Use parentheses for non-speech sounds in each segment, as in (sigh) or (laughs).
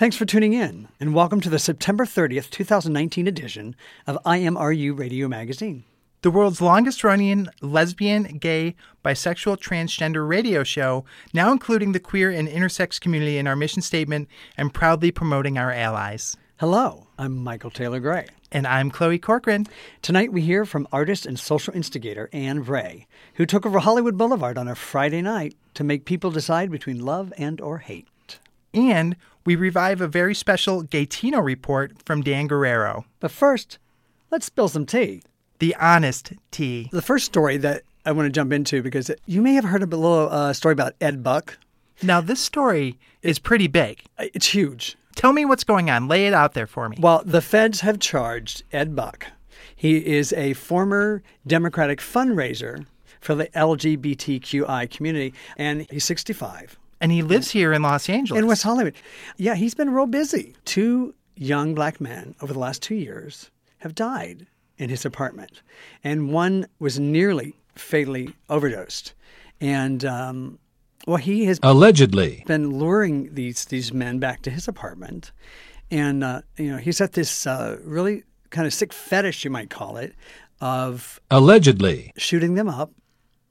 Thanks for tuning in, and welcome to the September 30th, 2019 edition of IMRU Radio Magazine. the world's longest running lesbian, gay, bisexual, transgender radio show, now including the queer and intersex community in our mission statement and proudly promoting our allies. Hello, I'm Michael Taylor Gray. And I'm Chloe Corcoran. Tonight we hear from artist and social instigator Anne Bray, who took over Hollywood Boulevard on a Friday night to make people decide between love and or hate. And we revive a very special Gaytino report from Dan Guerrero. But first, let's spill some tea. The honest tea. The first story that I want to jump into because you may have heard a little uh, story about Ed Buck. Now, this story is pretty big. It's huge. Tell me what's going on. Lay it out there for me. Well, the feds have charged Ed Buck. He is a former Democratic fundraiser for the LGBTQI community, and he's 65 And he lives here in Los Angeles. in West Hollywood. Yeah, he's been real busy. Two young black men over the last two years have died in his apartment, and one was nearly fatally overdosed. And um, well, he has Allegedly. been luring these these men back to his apartment, and uh, you know he's at this uh, really kind of sick fetish, you might call it, of Allegedly. shooting them up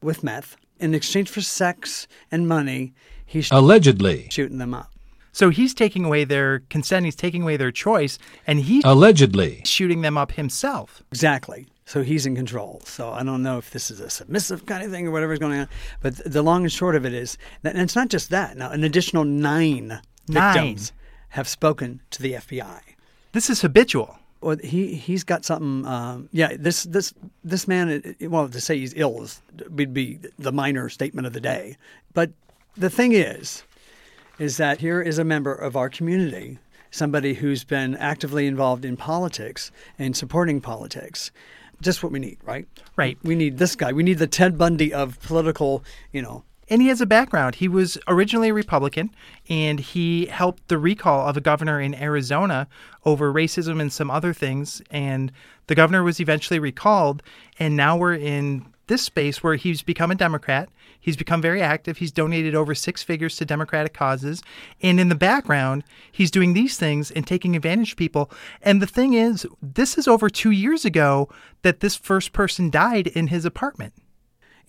with meth in exchange for sex and money. He's sh- Allegedly. shooting them up. So he's taking away their consent, he's taking away their choice, and he's Allegedly. shooting them up himself. Exactly. So he's in control. So I don't know if this is a submissive kind of thing or whatever's going on, but the long and short of it is, that, and it's not just that. Now, an additional nine, Nine. victims have spoken to the FBI. This is habitual. Well, he he's got something. Um, yeah, this this this man. it- it- Well, to say he's ill is would be the minor statement of the day. But the thing is, is that here is a member of our community, somebody who's been actively involved in politics and supporting politics. Just what we need, right? Right. We need this guy. We need the Ted Bundy of political, you know. And he has a background. He was originally a Republican and he helped the recall of a governor in Arizona over racism and some other things. And the governor was eventually recalled. And now we're in this space where he's become a Democrat. He's become very active. He's donated over six figures to Democratic causes. And in the background, he's doing these things and taking advantage of people. And the thing is, this is over two years ago that this first person died in his apartment.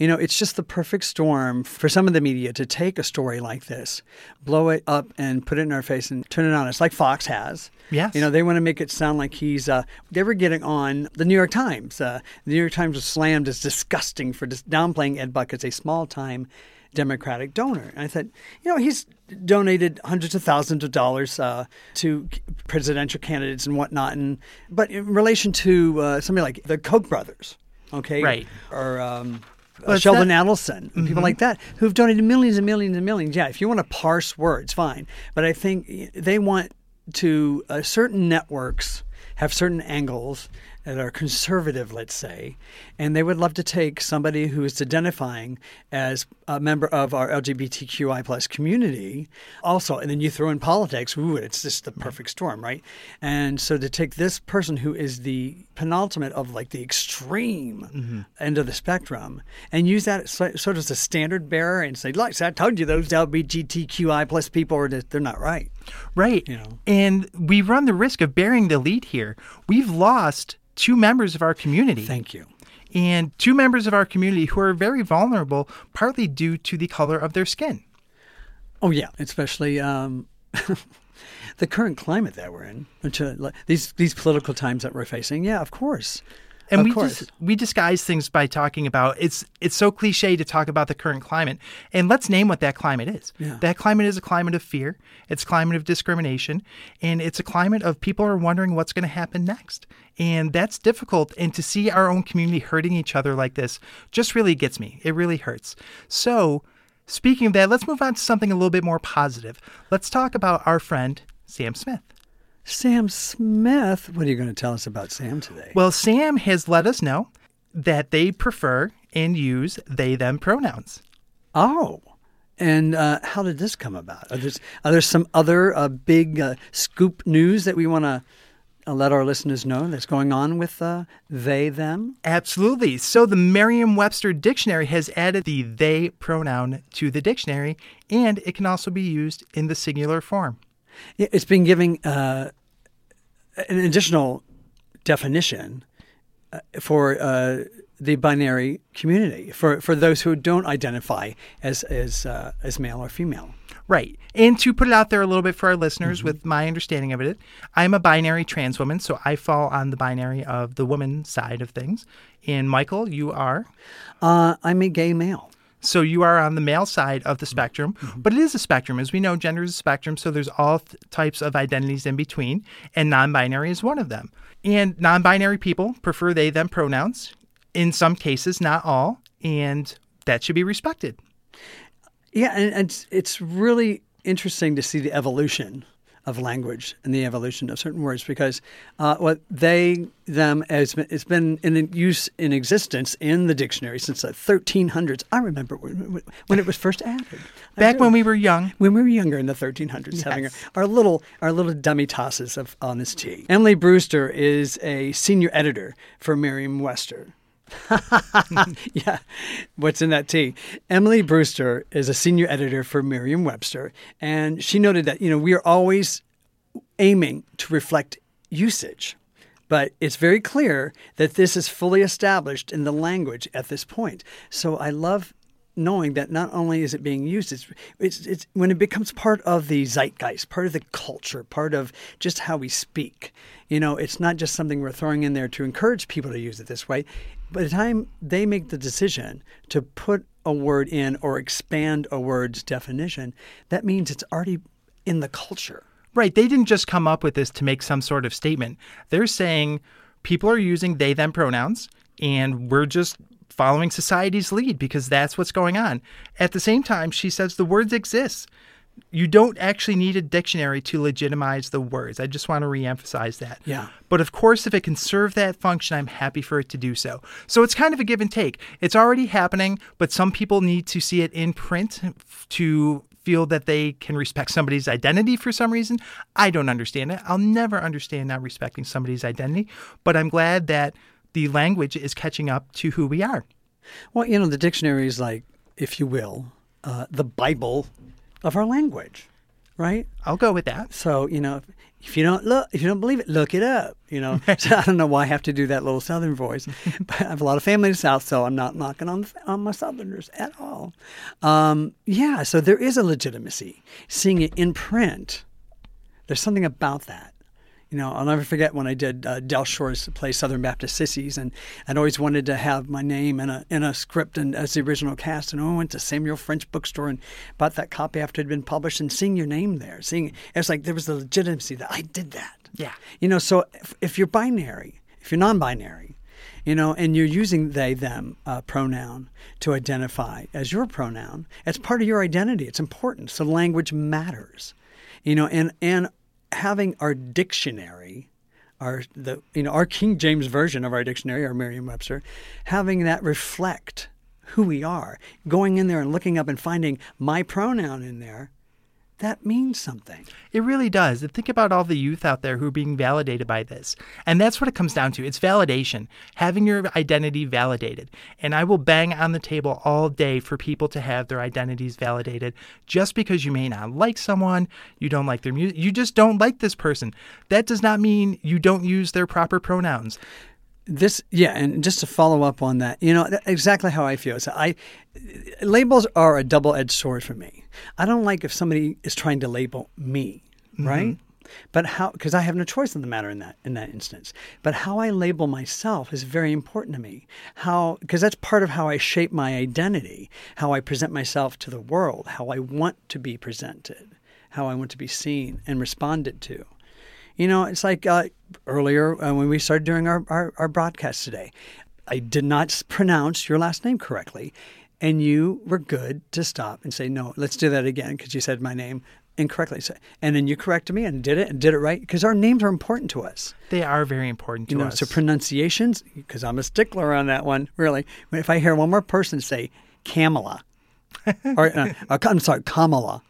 You know, it's just the perfect storm for some of the media to take a story like this, blow it up, and put it in our face and turn it on us, like Fox has. Yes. You know, they want to make it sound like he's. Uh, they were getting on the New York Times. Uh, the New York Times was slammed as disgusting for dis- downplaying Ed Buck as a small time Democratic donor. And I thought, you know, he's donated hundreds of thousands of dollars uh, to presidential candidates and whatnot. And but in relation to uh, somebody like the Koch brothers, okay, Right. or um, Uh, well, it's Sheldon Adelson and people mm-hmm. like that who've donated millions and millions and millions. Yeah, if you want to parse words, fine. But I think eh, they want to uh, certain networks have certain angles that are conservative, let's say, and they would love to take somebody who is identifying as a member of our LGBTQI plus community, also, and then you throw in politics. Ooh, it's just the perfect storm, right? And so to take this person who is the penultimate of like the extreme mm-hmm. end of the spectrum and use that sort of as a standard bearer and say, "Look, I told you those LGBTQI plus people are they're not right." Right. You know. And we run the risk of bearing the lead here. We've lost two members of our community. Thank you. and two members of our community who are very vulnerable, partly due to the color of their skin. Oh yeah, especially um, (laughs) the current climate that we're in, which, uh, these these political times that we're facing. Yeah, of course. And of we course. just we disguise things by talking about it's it's so cliche to talk about the current climate. And let's name what that climate is. Yeah. That climate is a climate of fear, it's a climate of discrimination, and it's a climate of people are wondering what's going to happen next. And that's difficult and to see our own community hurting each other like this just really gets me. It really hurts. So, speaking of that, let's move on to something a little bit more positive. Let's talk about our friend Sam Smith. Sam Smith. What are you going to tell us about Sam today? Well, Sam has let us know that they prefer and use they them pronouns. Oh, and uh, how did this come about? Are there, are there some other uh, big uh, scoop news that we want to uh, let our listeners know that's going on with uh, they them? Absolutely. So the Merriam-Webster dictionary has added the they pronoun to the dictionary and it can also be used in the singular form. It's been giving uh, an additional definition uh, for uh, the binary community for, for those who don't identify as as uh, as male or female. Right. And to put it out there a little bit for our listeners with my understanding of it, I'm a binary trans woman, so I fall on the binary of the woman side of things. And Michael, you are Uh, I'm a gay male. So you are on the male side of the mm-hmm. spectrum, mm-hmm. but it is a spectrum. As we know, gender is a spectrum, so there's all th- types of identities in between, and non binary is one of them. And non binary people prefer they them pronouns, in some cases, not all, and that should be respected. Yeah, and, and it's, it's really interesting to see the evolution of language and the evolution of certain words because uh, what they them has been, it's been in use in existence in the dictionary since the 1300s. I remember when, when it was first added. (laughs) Back when we were young, when we were younger in the 1300s, having our, our little our little demitasses of honest tea. Emily Brewster is a senior editor for Merriam-Webster. (laughs) yeah, what's in that tea? Emily Brewster is a senior editor for Merriam-Webster, and she noted that you know we are always aiming to reflect usage. But it's very clear that this is fully established in the language at this point. So I love knowing that not only is it being used, it's, it's, it's when it becomes part of the zeitgeist, part of the culture, part of just how we speak. You know, it's not just something we're throwing in there to encourage people to use it this way. By the time they make the decision to put a word in or expand a word's definition, that means it's already in the culture. right? They didn't just come up with this to make some sort of statement. They're saying people are using they them pronouns, and we're just following society's lead because that's what's going on. At the same time, she says the words exist. You don't actually need a dictionary to legitimize the words. I just want to reemphasize that. Yeah. But of course, if it can serve that function, I'm happy for it to do so. So it's kind of a give and take. It's already happening, but some people need to see it in print to feel that they can respect somebody's identity for some reason. I don't understand it. I'll never understand not respecting somebody's identity, but I'm glad that the language is catching up to who we are. Well, you know, the dictionary is like, if you will, uh, the Bible of our language, right? I'll go with that. So, you know, if, if you don't look, if you don't believe it, look it up. You know, (laughs) so I don't know why I have to do that little Southern voice, (laughs) but I have a lot of family in the South, so I'm not knocking on on my Southerners at all. Um, yeah, so there is a legitimacy seeing it in print. There's something about that. You know, I'll never forget when I did uh, Del Shores' play Southern Baptist Sissies, and I'd always wanted to have my name in a in a script and as the original cast. And I went to Samuel French bookstore and bought that copy after it had been published, and seeing your name there, seeing it was like there was the legitimacy that I did that. Yeah. You know, so if, if you're binary, if you're non-binary, you know, and you're using they them uh, pronoun to identify as your pronoun, it's part of your identity. It's important. So language matters. You know, and and having our dictionary, our the you know our King James version of our dictionary, our Merriam-Webster, having that reflect who we are, going in there and looking up and finding my pronoun in there, that means something. It really does. And think about all the youth out there who are being validated by this. And that's what it comes down to. It's validation, having your identity validated. And I will bang on the table all day for people to have their identities validated just because you may not like someone, you don't like their music, you just don't like this person. That does not mean you don't use their proper pronouns. This yeah and just to follow up on that you know exactly how i feel. So i labels are a double-edged sword for me. I don't like if somebody is trying to label me mm-hmm. right? But how because i have no choice in the matter in that in that instance. But how i label myself is very important to me. How because that's part of how i shape my identity how i present myself to the world how i want to be presented how i want to be seen and responded to you know, it's like uh, earlier uh, when we started doing our, our, our broadcast today, I did not pronounce your last name correctly. And you were good to stop and say, no, let's do that again because you said my name incorrectly. So, and then you corrected me and did it and did it right because our names are important to us. They are very important to You know, us. so pronunciations, because I'm a stickler on that one, really. If I hear one more person say Kamala, or uh, uh, I'm sorry, Kamala,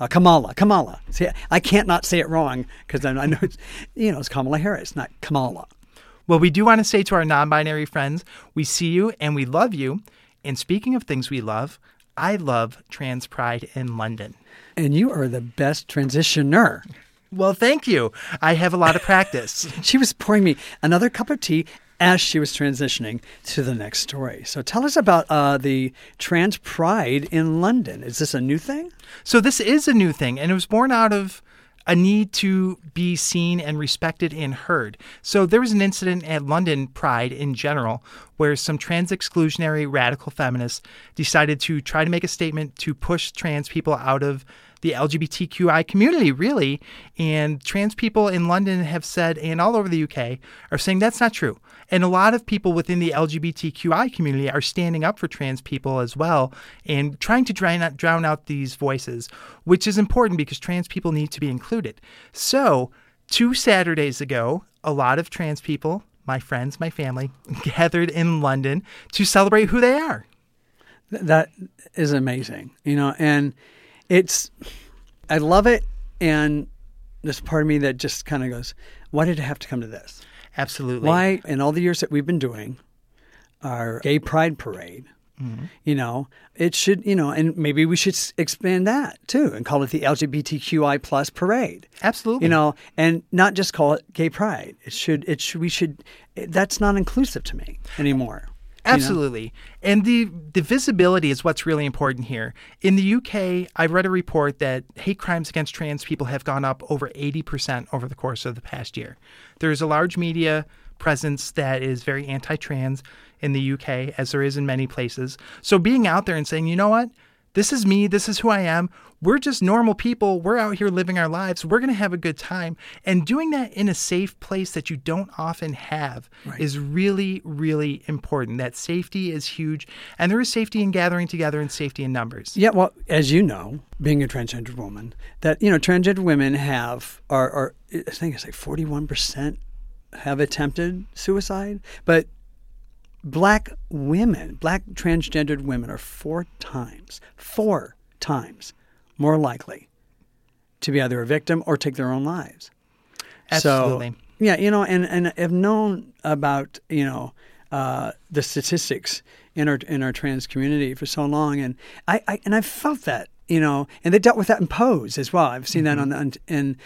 uh, Kamala, Kamala. See, I can't not say it wrong because I know it's, you know, it's Kamala Harris, not Kamala. Well, we do want to say to our non binary friends, we see you and we love you. And speaking of things we love, I love Trans Pride in London. And you are the best transitioner. Well, thank you. I have a lot of practice. (laughs) She was pouring me another cup of tea as she was transitioning to the next story. So tell us about uh, the Trans Pride in London. Is this a new thing? So, this is a new thing, and it was born out of a need to be seen and respected and heard. So, there was an incident at London Pride in general where some trans exclusionary radical feminists decided to try to make a statement to push trans people out of the LGBTQI community, really. And trans people in London have said, and all over the UK, are saying that's not true. And a lot of people within the LGBTQI community are standing up for trans people as well and trying to drown out, drown out these voices, which is important because trans people need to be included. So, two Saturdays ago, a lot of trans people, my friends, my family, (laughs) gathered in London to celebrate who they are. That is amazing, you know, and it's, I love it. And there's part of me that just kind of goes, why did it have to come to this? Absolutely. Why, in all the years that we've been doing our gay pride parade, mm-hmm. you know, it should, you know, and maybe we should expand that too and call it the LGBTQI plus parade. Absolutely. You know, and not just call it gay pride. It should, it should, we should, that's not inclusive to me anymore. You know? Absolutely. And the the visibility is what's really important here. In the UK, I read a report that hate crimes against trans people have gone up over 80% over the course of the past year. There is a large media presence that is very anti-trans in the UK as there is in many places. So being out there and saying, "You know what? This is me. This is who I am. We're just normal people. We're out here living our lives. We're going to have a good time." And doing that in a safe place that you don't often have is really, really important. That safety is huge. And there is safety in gathering together and safety in numbers. Yeah, well, as you know, being a transgender woman, that you know, transgender women have are, are I think it's like forty one percent have attempted suicide, but black women, black transgendered women, are four times, four times more likely to be either a victim or take their own lives. Absolutely. So, yeah, you know, and and I've known about you know uh, the statistics in our in our trans community for so long, and I, I and I've felt that you know, and they dealt with that in Pose as well. I've seen that on the on, and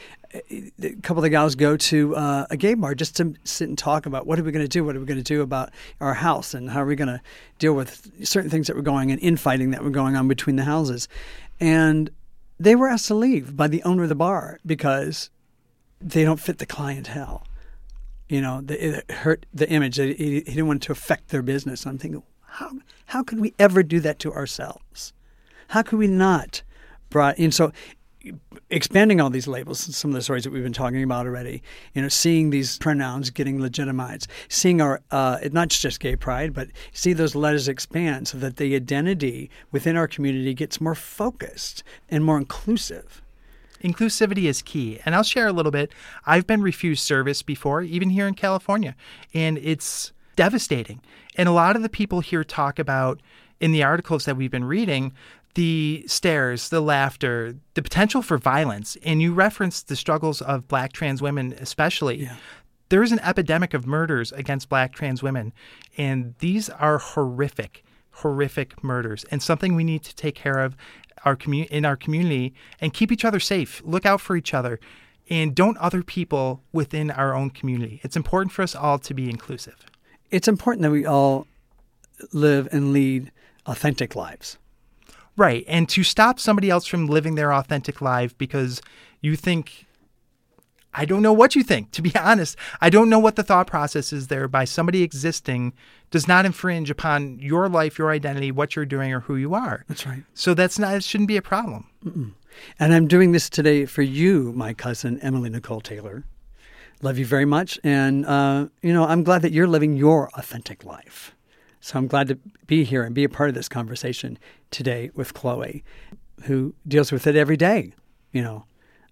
a couple of the gals go to uh, a gay bar just to sit and talk about what are we going to do, what are we going to do about our house, and how are we going to deal with certain things that were going on, infighting that were going on between the houses, and they were asked to leave by the owner of the bar because they don't fit the clientele. You know, the, it hurt the image. He, he didn't want to affect their business. I'm thinking, how how could we ever do that to ourselves? How could we not brought and so expanding all these labels some of the stories that we've been talking about already you know seeing these pronouns getting legitimized seeing our uh, not just gay pride but see those letters expand so that the identity within our community gets more focused and more inclusive Inclusivity is key. And I'll share a little bit. I've been refused service before, even here in California, and it's devastating. And a lot of the people here talk about in the articles that we've been reading the stares, the laughter, the potential for violence. And you referenced the struggles of black trans women, especially. There is an epidemic of murders against black trans women, and these are horrific, horrific murders, and something we need to take care of our commu- in our community and keep each other safe. Look out for each other, and don't other people within our own community. It's important for us all to be inclusive. it's important that we all live and lead authentic lives. Right. And to stop somebody else from living their authentic life because you think, I don't know what you think, (laughs) to be honest. I don't know what the thought process is there by somebody existing does not infringe upon your life, your identity, what you're doing, or who you are. That's right. So that's not, it shouldn't be a problem. And I'm doing this today for you, my cousin, Emily Nicole Taylor. Love you very much. And, uh, you know, I'm glad that you're living your authentic life. So I'm glad to be here and be a part of this conversation today with Chloe, who deals with it every day, you know.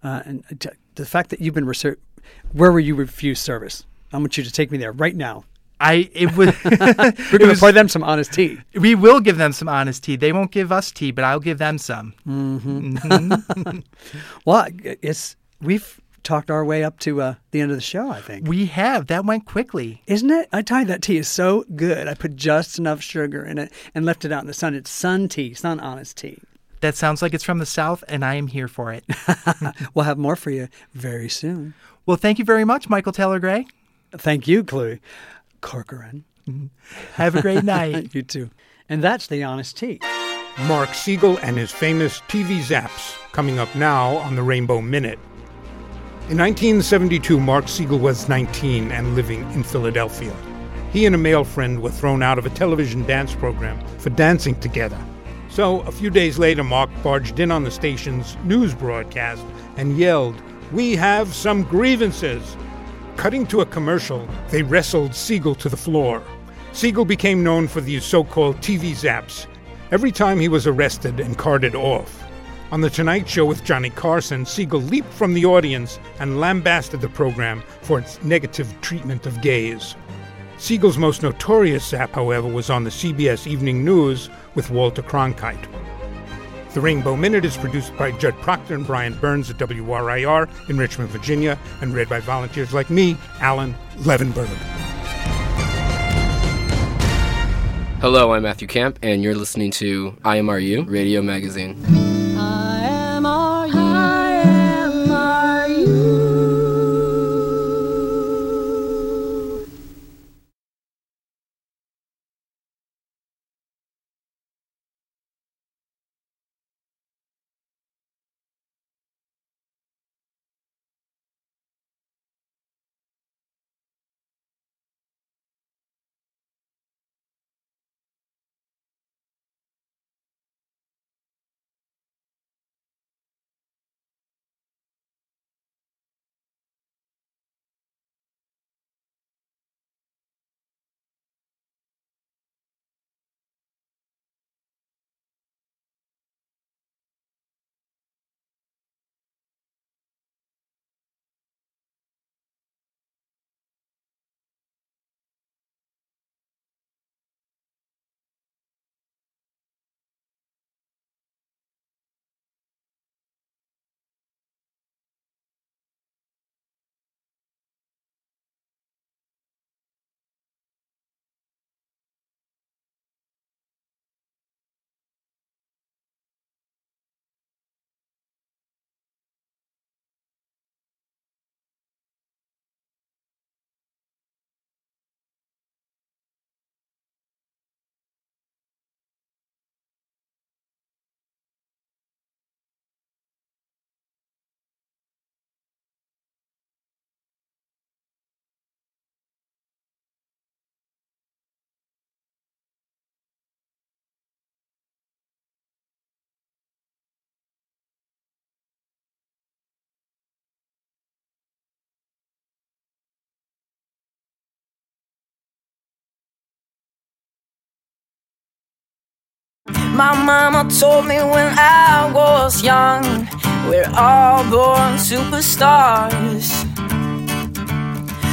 Uh, and t- the fact that you've been research, where were you refused service? I want you to take me there right now. I it (laughs) (laughs) was We're going to pour them some honest tea. we will give them some honest tea. They won't give us tea, but I'll give them some. (laughs) Well, it's we've talked our way up to uh, the end of the show. I think. We have. That went quickly. Isn't it? I tell you, that tea is so good. I put just enough sugar in it and left it out in the sun. It's sun tea, sun honest tea. That sounds like it's from the South, and I am here for it. (laughs) We'll have more for you very soon. well, thank you very much, Michael Taylor Gray. Thank you, Chloe Corcoran. Have a great night. (laughs) You too. And that's the honest tea. Mark Siegel and his famous TV zaps, coming up now on the Rainbow Minute. In 1972, Mark Siegel was 19 and living in Philadelphia. He and a male friend were thrown out of a television dance program for dancing together. So, a few days later, Mark barged in on the station's news broadcast and yelled, We have some grievances. Cutting to a commercial, they wrestled Siegel to the floor. Siegel became known for these so called TV zaps. Every time he was arrested and carted off. On The Tonight Show with Johnny Carson, Siegel leaped from the audience and lambasted the program for its negative treatment of gays. Siegel's most notorious zap, however, was on the CBS Evening News with Walter Cronkite. The Rainbow Minute is produced by Judd Proctor and Brian Burns at WRIR in Richmond, Virginia, and read by volunteers like me, Alan Levenberg. Hello, I'm Matthew Camp, and you're listening to IMRU Radio Magazine. My mama told me when I was young, we're all born superstars.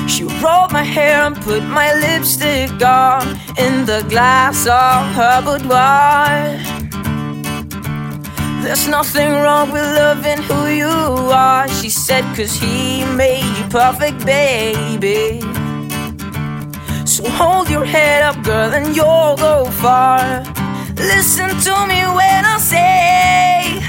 She rolled my hair and put my lipstick on in the glass of her boudoir. There's nothing wrong with loving who you are, she said, cause he made you perfect, baby. So hold your head up, girl, and you'll go far. Listen to me when I say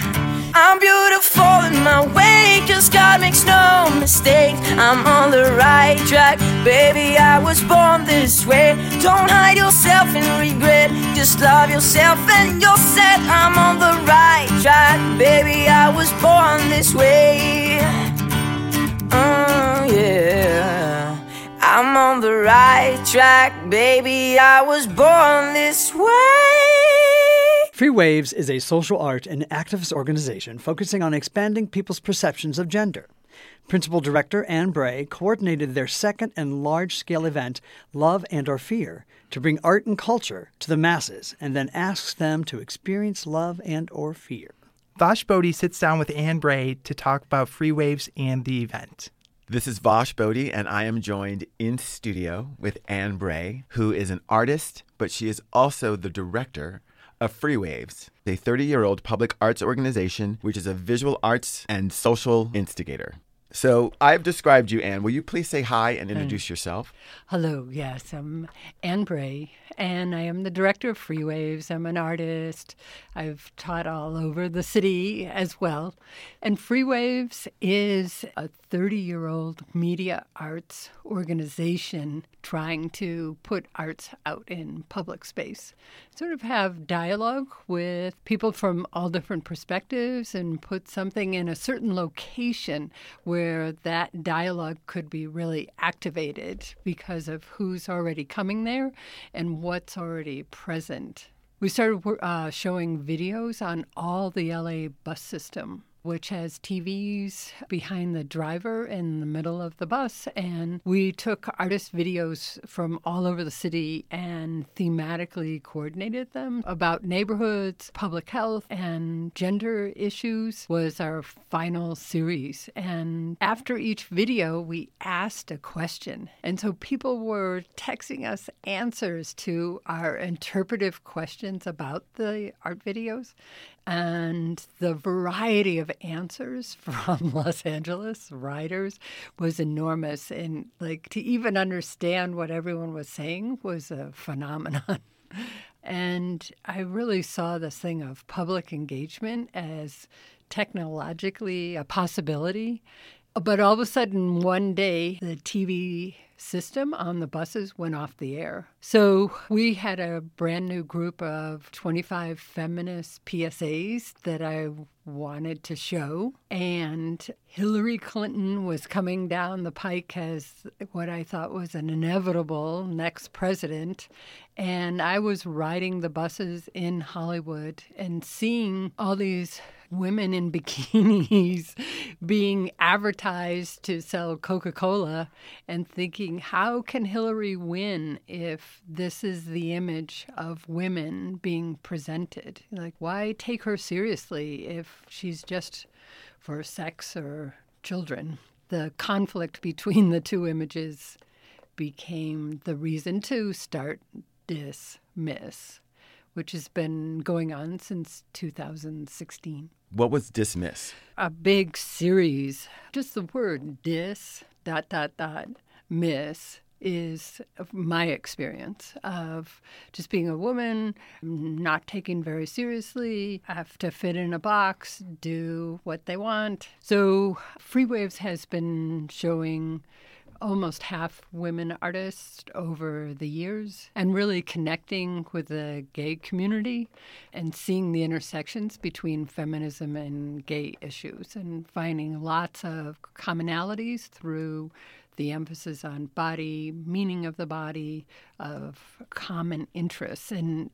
I'm beautiful in my way, cause God makes no mistakes. I'm on the right track. Baby, I was born this way. Don't hide yourself in regret. Just love yourself and you're set. I'm on the right track. Baby, I was born this way. Oh, yeah. I'm on the right track. Baby, I was born this way. Free Waves is a social art and activist organization focusing on expanding people's perceptions of gender. Principal Director Anne Bray coordinated their second and large-scale event, Love and or Fear, to bring art and culture to the masses and then asks them to experience love and or fear. Vash Bodhi sits down with Anne Bray to talk about Free Waves and the event. This is Vosh Bodhi, and I am joined in studio with Anne Bray, who is an artist, but she is also the director of Free Waves, a 30 year old public arts organization which is a visual arts and social instigator. So I've described you, Anne. Will you please say hi and introduce yourself? Hello, yes, I'm Anne Bray, and I am the director of Free Waves. I'm an artist. I've taught all over the city as well. And Free Waves is a 30 year old media arts organization trying to put arts out in public space. Sort of have dialogue with people from all different perspectives and put something in a certain location where that dialogue could be really activated because of who's already coming there and what's already present. We started uh, showing videos on all the LA bus system which has TVs behind the driver in the middle of the bus. And we took artist videos from all over the city and thematically coordinated them about neighborhoods, public health, and gender issues was our final series. And after each video, we asked a question. And so people were texting us answers to our interpretive questions about the art videos and the variety of answers (laughs) from Los Angeles writers was enormous. And like to even understand what everyone was saying was a phenomenon. (laughs) and I really saw this thing of public engagement as technologically a possibility. But all of a sudden, one day, the TV system on the buses went off the air. So we had a brand new group of 25 feminist PSAs that I wanted to show. And Hillary Clinton was coming down the pike as what I thought was an inevitable next president. And I was riding the buses in Hollywood and seeing all these women in (laughs) bikinis being advertised to sell Coca Cola and thinking, how can Hillary win if this is the image of women being presented? Like, why take her seriously if she's just for sex or children? The conflict between the two images became the reason to start Dismiss, which has been going on since 2016. What was Dismiss? A big series. Just the word dis, dot, dot, dot, miss is my experience of just being a woman, not taken very seriously, have to fit in a box, do what they want. So, Free Waves has been showing almost half women artists over the years and really connecting with the gay community and seeing the intersections between feminism and gay issues and finding lots of commonalities through the emphasis on body, meaning of the body, of common interests. And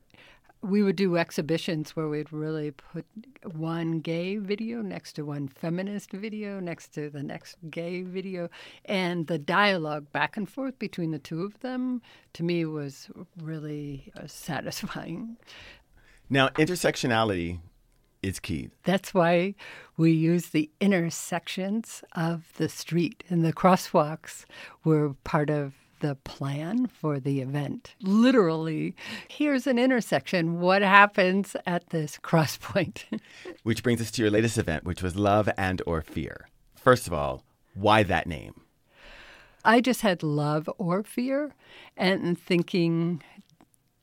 we would do exhibitions where we'd really put one gay video next to one feminist video next to the next gay video. And the dialogue back and forth between the two of them to me was really uh, satisfying. Now intersectionality is key. That's why we use the intersections of the street and the crosswalks were part of the plan for the event. Literally, here's an intersection. What happens at this (laughs) cross point? which brings us to your latest event, which was Love and or Fear. First of all, why that name? I just had love or fear and thinking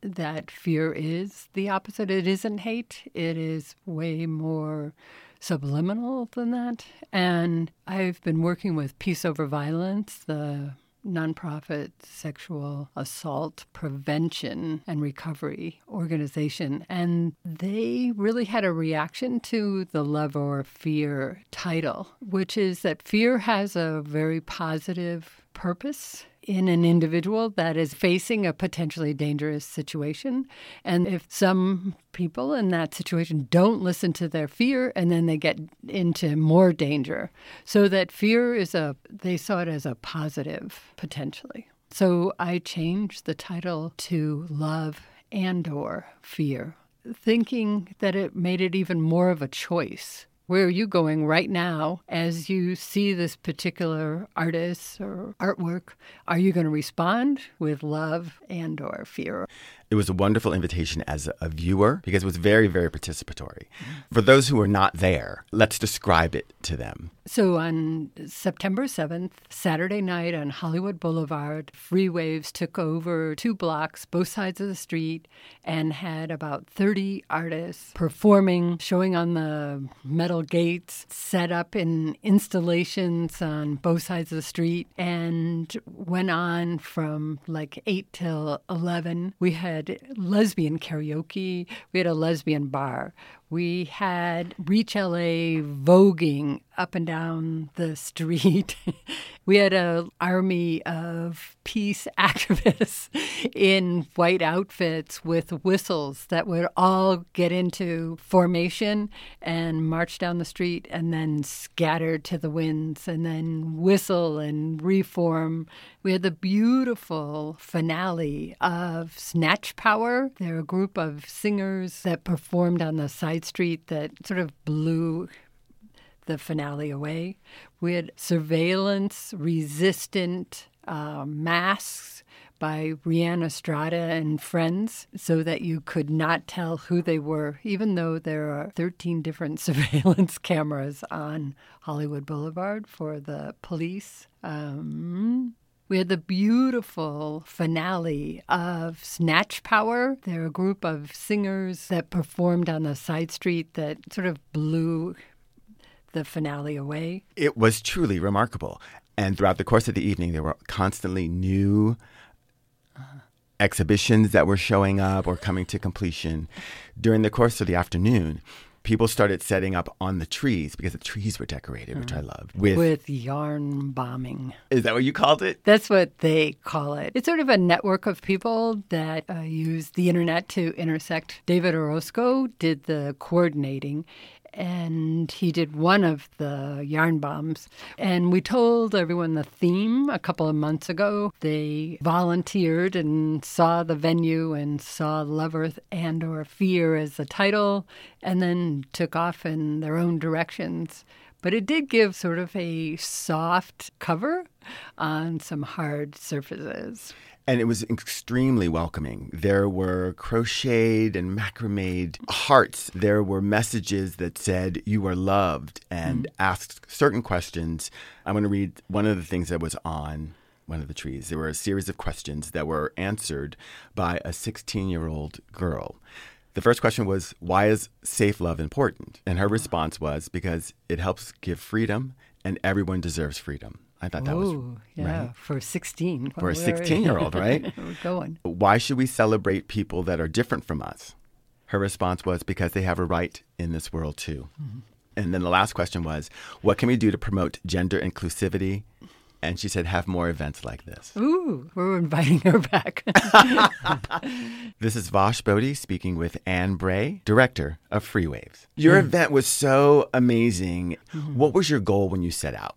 that fear is the opposite. It isn't hate. It is way more subliminal than that. And I've been working with Peace Over Violence, the nonprofit sexual assault prevention and recovery organization. And they really had a reaction to the love or fear title, which is that fear has a very positive purpose in an individual that is facing a potentially dangerous situation. And if some people in that situation don't listen to their fear and then they get into more danger. So that fear is a, they saw it as a positive potentially. So I changed the title to Love and or Fear, thinking that it made it even more of a choice where are you going right now as you see this particular artist or artwork? Are you going to respond with love and or fear? It was a wonderful invitation as a viewer because it was very, very participatory. For those who were not there, let's describe it to them. So on September 7th, Saturday night on Hollywood Boulevard, Free Waves took over two blocks, both sides of the street, and had about 30 artists performing, showing on the metal gates, set up in installations on both sides of the street, and went on from like 8 till 11. We had had lesbian karaoke, we had a lesbian bar, we had Reach LA voguing up and down the street. (laughs) we had an army of peace (laughs) activists in white outfits with whistles that would all get into formation and march down the street and then scatter to the winds and then whistle and reform. We had the beautiful finale of Snatch Power. They're a group of singers that performed on the side street that sort of blew the finale away. We had surveillance resistant uh, masks by Rihanna Estrada and friends so that you could not tell who they were, even though there are 13 different (laughs) surveillance cameras on Hollywood Boulevard for the police. Um, we had the beautiful finale of Snatch Power. They're a group of singers that performed on the side street that sort of blew the finale away. It was truly remarkable. And throughout the course of the evening, there were constantly new exhibitions that were showing up or coming to completion. During the course of the afternoon, people started setting up on the trees because the trees were decorated, which I loved. With, with yarn bombing. Is that what you called it? That's what they call it. It's sort of a network of people that uh, use the internet to intersect. David Orozco did the coordinating, and he did one of the yarn bombs. And we told everyone the theme a couple of months ago. They volunteered and saw the venue and saw Love Earth and or Fear as the title, and then took off in their own directions. But it did give sort of a soft cover on some hard surfaces and it was extremely welcoming. There were crocheted and macrameed hearts. There were messages that said, You are loved, and mm. asked certain questions. I'm going to read one of the things that was on one of the trees. There were a series of questions that were answered by a 16 year old girl. The first question was, Why is safe love important? And her response was, Because it helps give freedom, and everyone deserves freedom. I thought that Ooh, was yeah right? for 16. For a 16 year old, right? (laughs) We're going. Why should we celebrate people that are different from us? Her response was because they have a right in this world too. Mm-hmm. And then the last question was, what can we do to promote gender inclusivity? And she said, have more events like this. Ooh, we're inviting her back. (laughs) this is Vosh Bodie speaking with Anne Bray, director of Free Waves. Your mm. event was so amazing. Mm-hmm. What was your goal when you set out?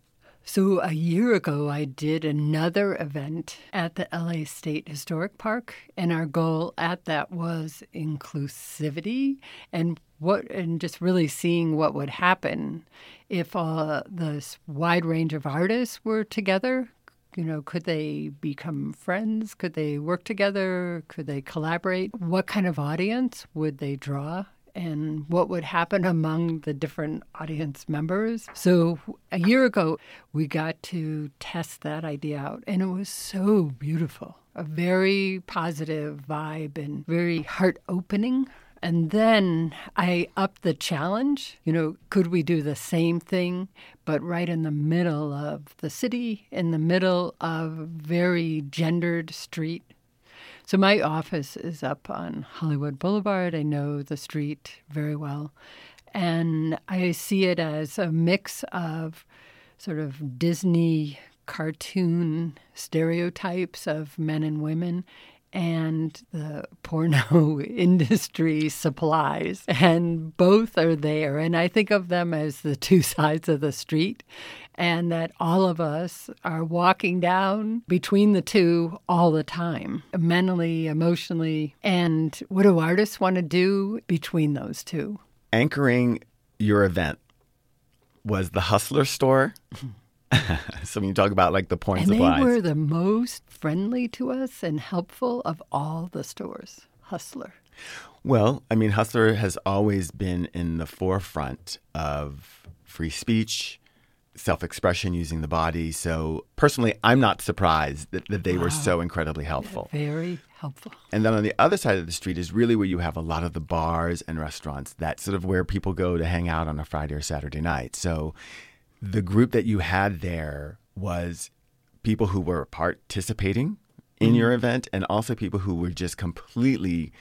So, a year ago, I did another event at the LA State Historic Park, and our goal at that was inclusivity and what, and just really seeing what would happen if uh, this wide range of artists were together. You know, could they become friends? Could they work together? Could they collaborate? What kind of audience would they draw? And what would happen among the different audience members. So a year ago, we got to test that idea out, and it was so beautiful. A very positive vibe and very heart opening And then I upped the challenge. You know, could we do the same thing, but right in the middle of the city, in the middle of a very gendered street? So my office is up on Hollywood Boulevard. I know the street very well. And I see it as a mix of sort of Disney cartoon stereotypes of men and women and the porno (laughs) industry supplies. And both are there. And I think of them as the two (laughs) sides of the street, and that all of us are walking down between the two all the time, mentally, emotionally. And what do artists want to do between those two? Anchoring your event was the Hustler store. (laughs) so when you talk about like the points And supplies, they were the most friendly to us and helpful of all the stores. Hustler. Well, I mean, Hustler has always been in the forefront of free speech, self expression using the body. So, personally, I'm not surprised that, that they were so incredibly helpful. Very helpful. And then on the other side of the street is really where you have a lot of the bars and restaurants. That's sort of where people go to hang out on a Friday or Saturday night. So, the group that you had there was people who were participating in mm-hmm. your event and also people who were just completely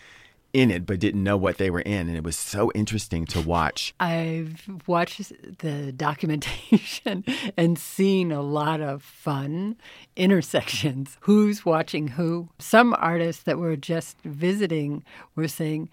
in it but didn't know what they were in and it was so interesting to watch I've watched the documentation (laughs) and seen a lot of fun intersections. (laughs) Who's watching who? Some artists that were just visiting were saying,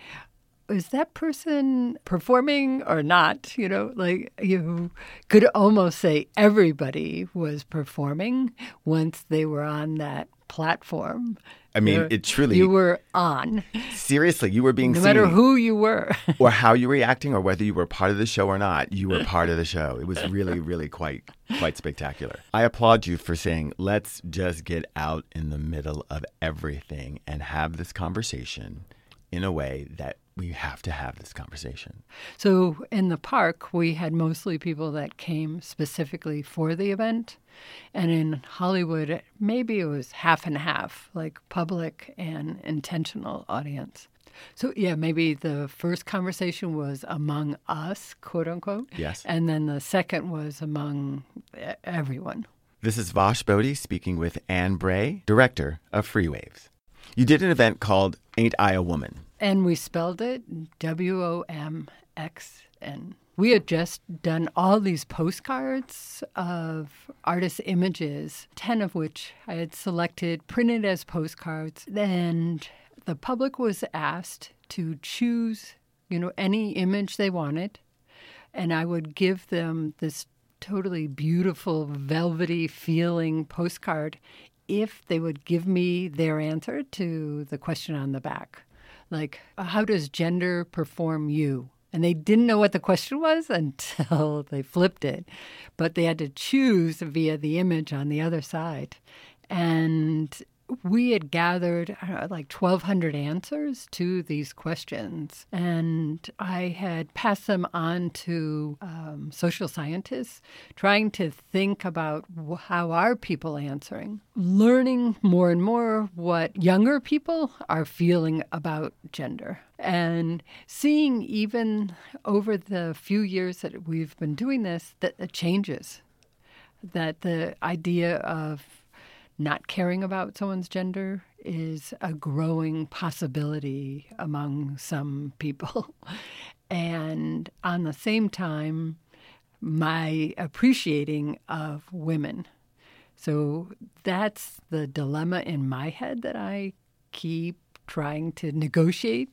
is that person performing or not? You know, like you could almost say everybody was performing once they were on that platform. I mean, You're- it truly- You were on, seriously you were being no seen matter who you were. (laughs) or how you were reacting or whether you were part of the show or not you were (laughs) part of the show it was really really quite quite spectacular i applaud you for saying let's just get out in the middle of everything and have this conversation in a way that we have to have this conversation So in the park, we had mostly people that came specifically for the event. And in Hollywood, maybe it was half and half, like public and intentional audience. So, yeah, maybe the first conversation was among us, quote unquote. Yes. And then the second was among everyone. This is Vosh Bodie speaking with Anne Bray, director of Free Waves. You did an event called Ain't I a Woman? And we spelled it W O M X N. We had just done all these postcards of artist images, 10 of which I had selected, printed as postcards. And the public was asked to choose, you know, any image they wanted. And I would give them this totally beautiful, velvety feeling postcard if they would give me their answer to the question on the back. Like, how does gender perform you? And they didn't know what the question was (laughs) until they flipped it, but they had to choose via the image on the other side. And we had gathered know, like 1,200 answers to these questions. And I had passed them on to um, social scientists, trying to think about how are people answering, learning more and more what younger people are feeling about gender. And seeing even over the few years that we've been doing this, that it changes. That the idea of not caring about someone's gender is a growing possibility among some people. (laughs) and on the same time, my appreciating of women. So that's the dilemma in my head that I keep trying to negotiate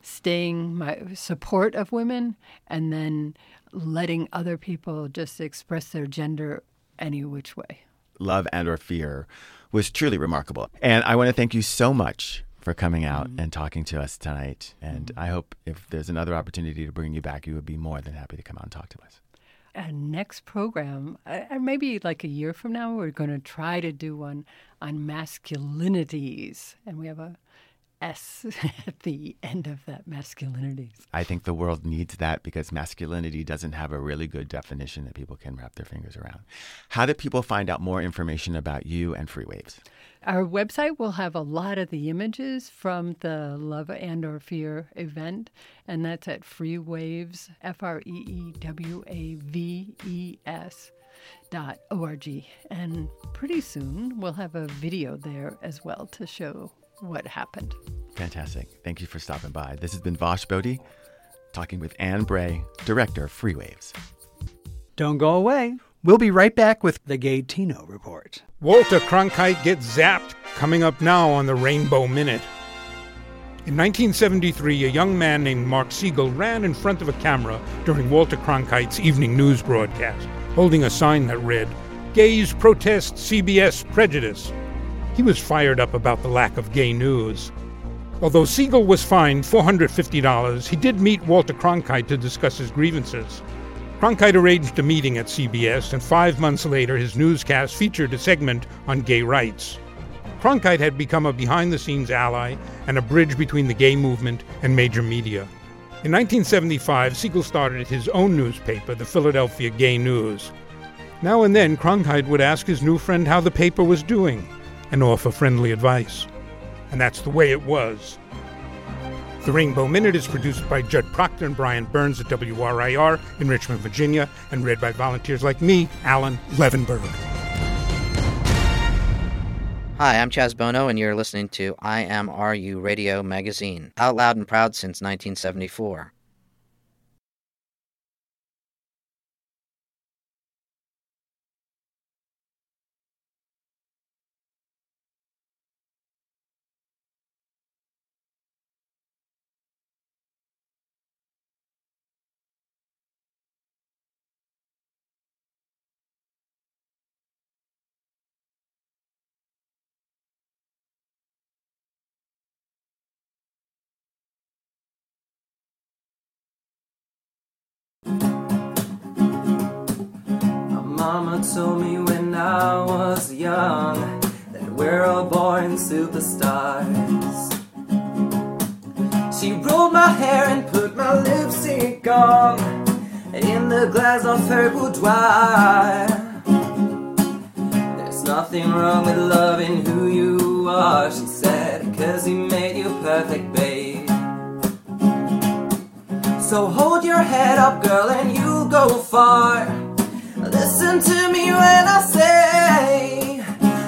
staying my support of women and then letting other people just express their gender any which way. Love and or fear was truly remarkable. And I want to thank you so much for coming out and talking to us tonight. And I hope if there's another opportunity to bring you back, you would be more than happy to come out and talk to us. Our next program, uh, maybe like a year from now, we're going to try to do one on masculinities. And we have a S (laughs) at the end of that masculinity. I think the world needs that because masculinity doesn't have a really good definition that people can wrap their fingers around. How do people find out more information about you and Free Waves? Our website will have a lot of the images from the Love and or Fear event, and that's at Free Waves, F R E E W A V E S dot org. And pretty soon we'll have a video there as well to show what happened. Fantastic. Thank you for stopping by. This has been Vosh Bodie talking with Anne Bray, director of Free Waves. Don't go away. We'll be right back with the Gay Tino Report. Walter Cronkite gets zapped, coming up now on the Rainbow Minute. In 1973, a young man named Mark Segal ran in front of a camera during Walter Cronkite's evening news broadcast, holding a sign that read, Gays Protest CBS Prejudice. He was fired up about the lack of gay news. Although Segal was fined $450, he did meet Walter Cronkite to discuss his grievances. Cronkite arranged a meeting at CBS, and five months later, his newscast featured a segment on gay rights. Cronkite had become a behind the scenes ally and a bridge between the gay movement and major media. In 1975, Segal started his own newspaper, the Philadelphia Gay News. Now and then, Cronkite would ask his new friend how the paper was doing and offer friendly advice. And that's the way it was. The Rainbow Minute is produced by Judd Proctor and Brian Burns at WRIR in Richmond, Virginia, and read by volunteers like me, Alan Levenberg. Hi, I'm Chaz Bono, and you're listening to IMRU Radio Magazine, out loud and proud since 1974. Mama told me when I was young that we're all born superstars. She rolled my hair and put my lipstick on in the glass of her boudoir. There's nothing wrong with loving who you are, she said, cause he made you perfect, babe. So hold your head up, girl, and you'll go far. Listen to me when I say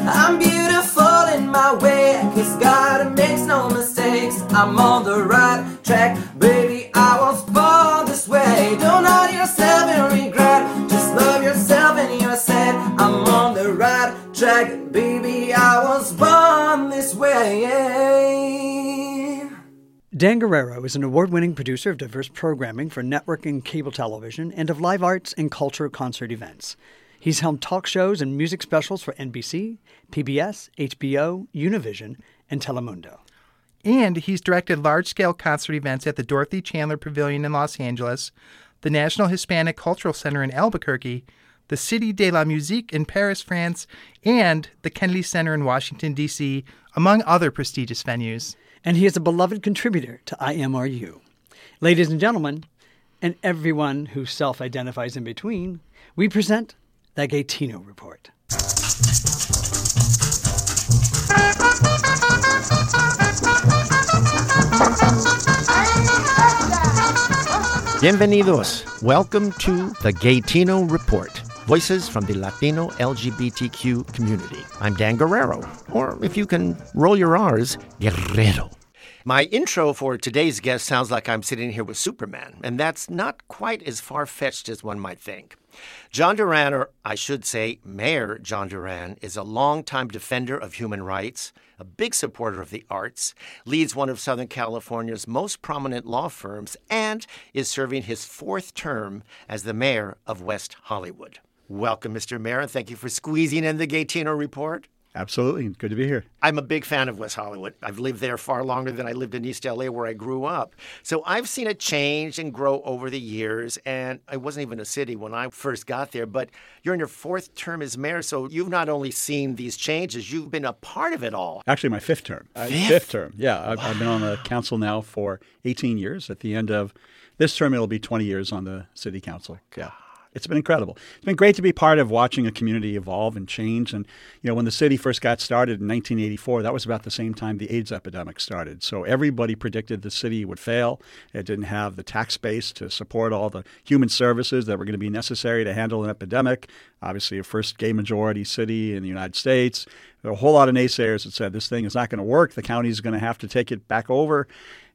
I'm beautiful in my way. Cause God makes no mistakes. I'm on the right track. Baby, I was born this way. Don't hide yourself and regret. Just love yourself and you're sad I'm on the right track. Baby, I was born this way Dan Guerrero is an award winning producer of diverse programming for network and cable television and of live arts and culture concert events. He's helmed talk shows and music specials for NBC, PBS, HBO, Univision, and Telemundo. And he's directed large scale concert events at the Dorothy Chandler Pavilion in Los Angeles, the National Hispanic Cultural Center in Albuquerque, the Cité de la Musique in Paris, France, and the Kennedy Center in Washington, D.C., among other prestigious venues and he is a beloved contributor to IMRU. Ladies and gentlemen, and everyone who self identifies in between, we present the Gaytino Report. Bienvenidos. Welcome to the Gaytino Report. Voices from the Latino LGBTQ community. I'm Dan Guerrero, or if you can roll your R's, Guerrero. My intro for today's guest sounds like I'm sitting here with Superman, and that's not quite as far fetched as one might think. John Duran, or I should say, Mayor John Duran, is a longtime defender of human rights, a big supporter of the arts, leads one of Southern California's most prominent law firms, and is serving his fourth term as the mayor of West Hollywood. Welcome, Mr. Mayor, and thank you for squeezing in the Gaytino report. Absolutely. Good to be here. I'm a big fan of West Hollywood. I've lived there far longer than I lived in East LA where I grew up. So I've seen it change and grow over the years. And it wasn't even a city when I first got there, but you're in your fourth term as mayor. So you've not only seen these changes, you've been a part of it all. Actually, my fifth term. Uh, Fifth? fifth term. Yeah. I've, I've been on the council now for 18 years. At the end of this term, it'll be 20 years on the city council. Yeah. It's been incredible. It's been great to be part of watching a community evolve and change. And, you know, when the city first got started in 1984, that was about the same time the AIDS epidemic started. So everybody predicted the city would fail. It didn't have the tax base to support all the human services that were going to be necessary to handle an epidemic. Obviously, a first gay majority city in the United States. There were a whole lot of naysayers that said this thing is not going to work. The county is going to have to take it back over.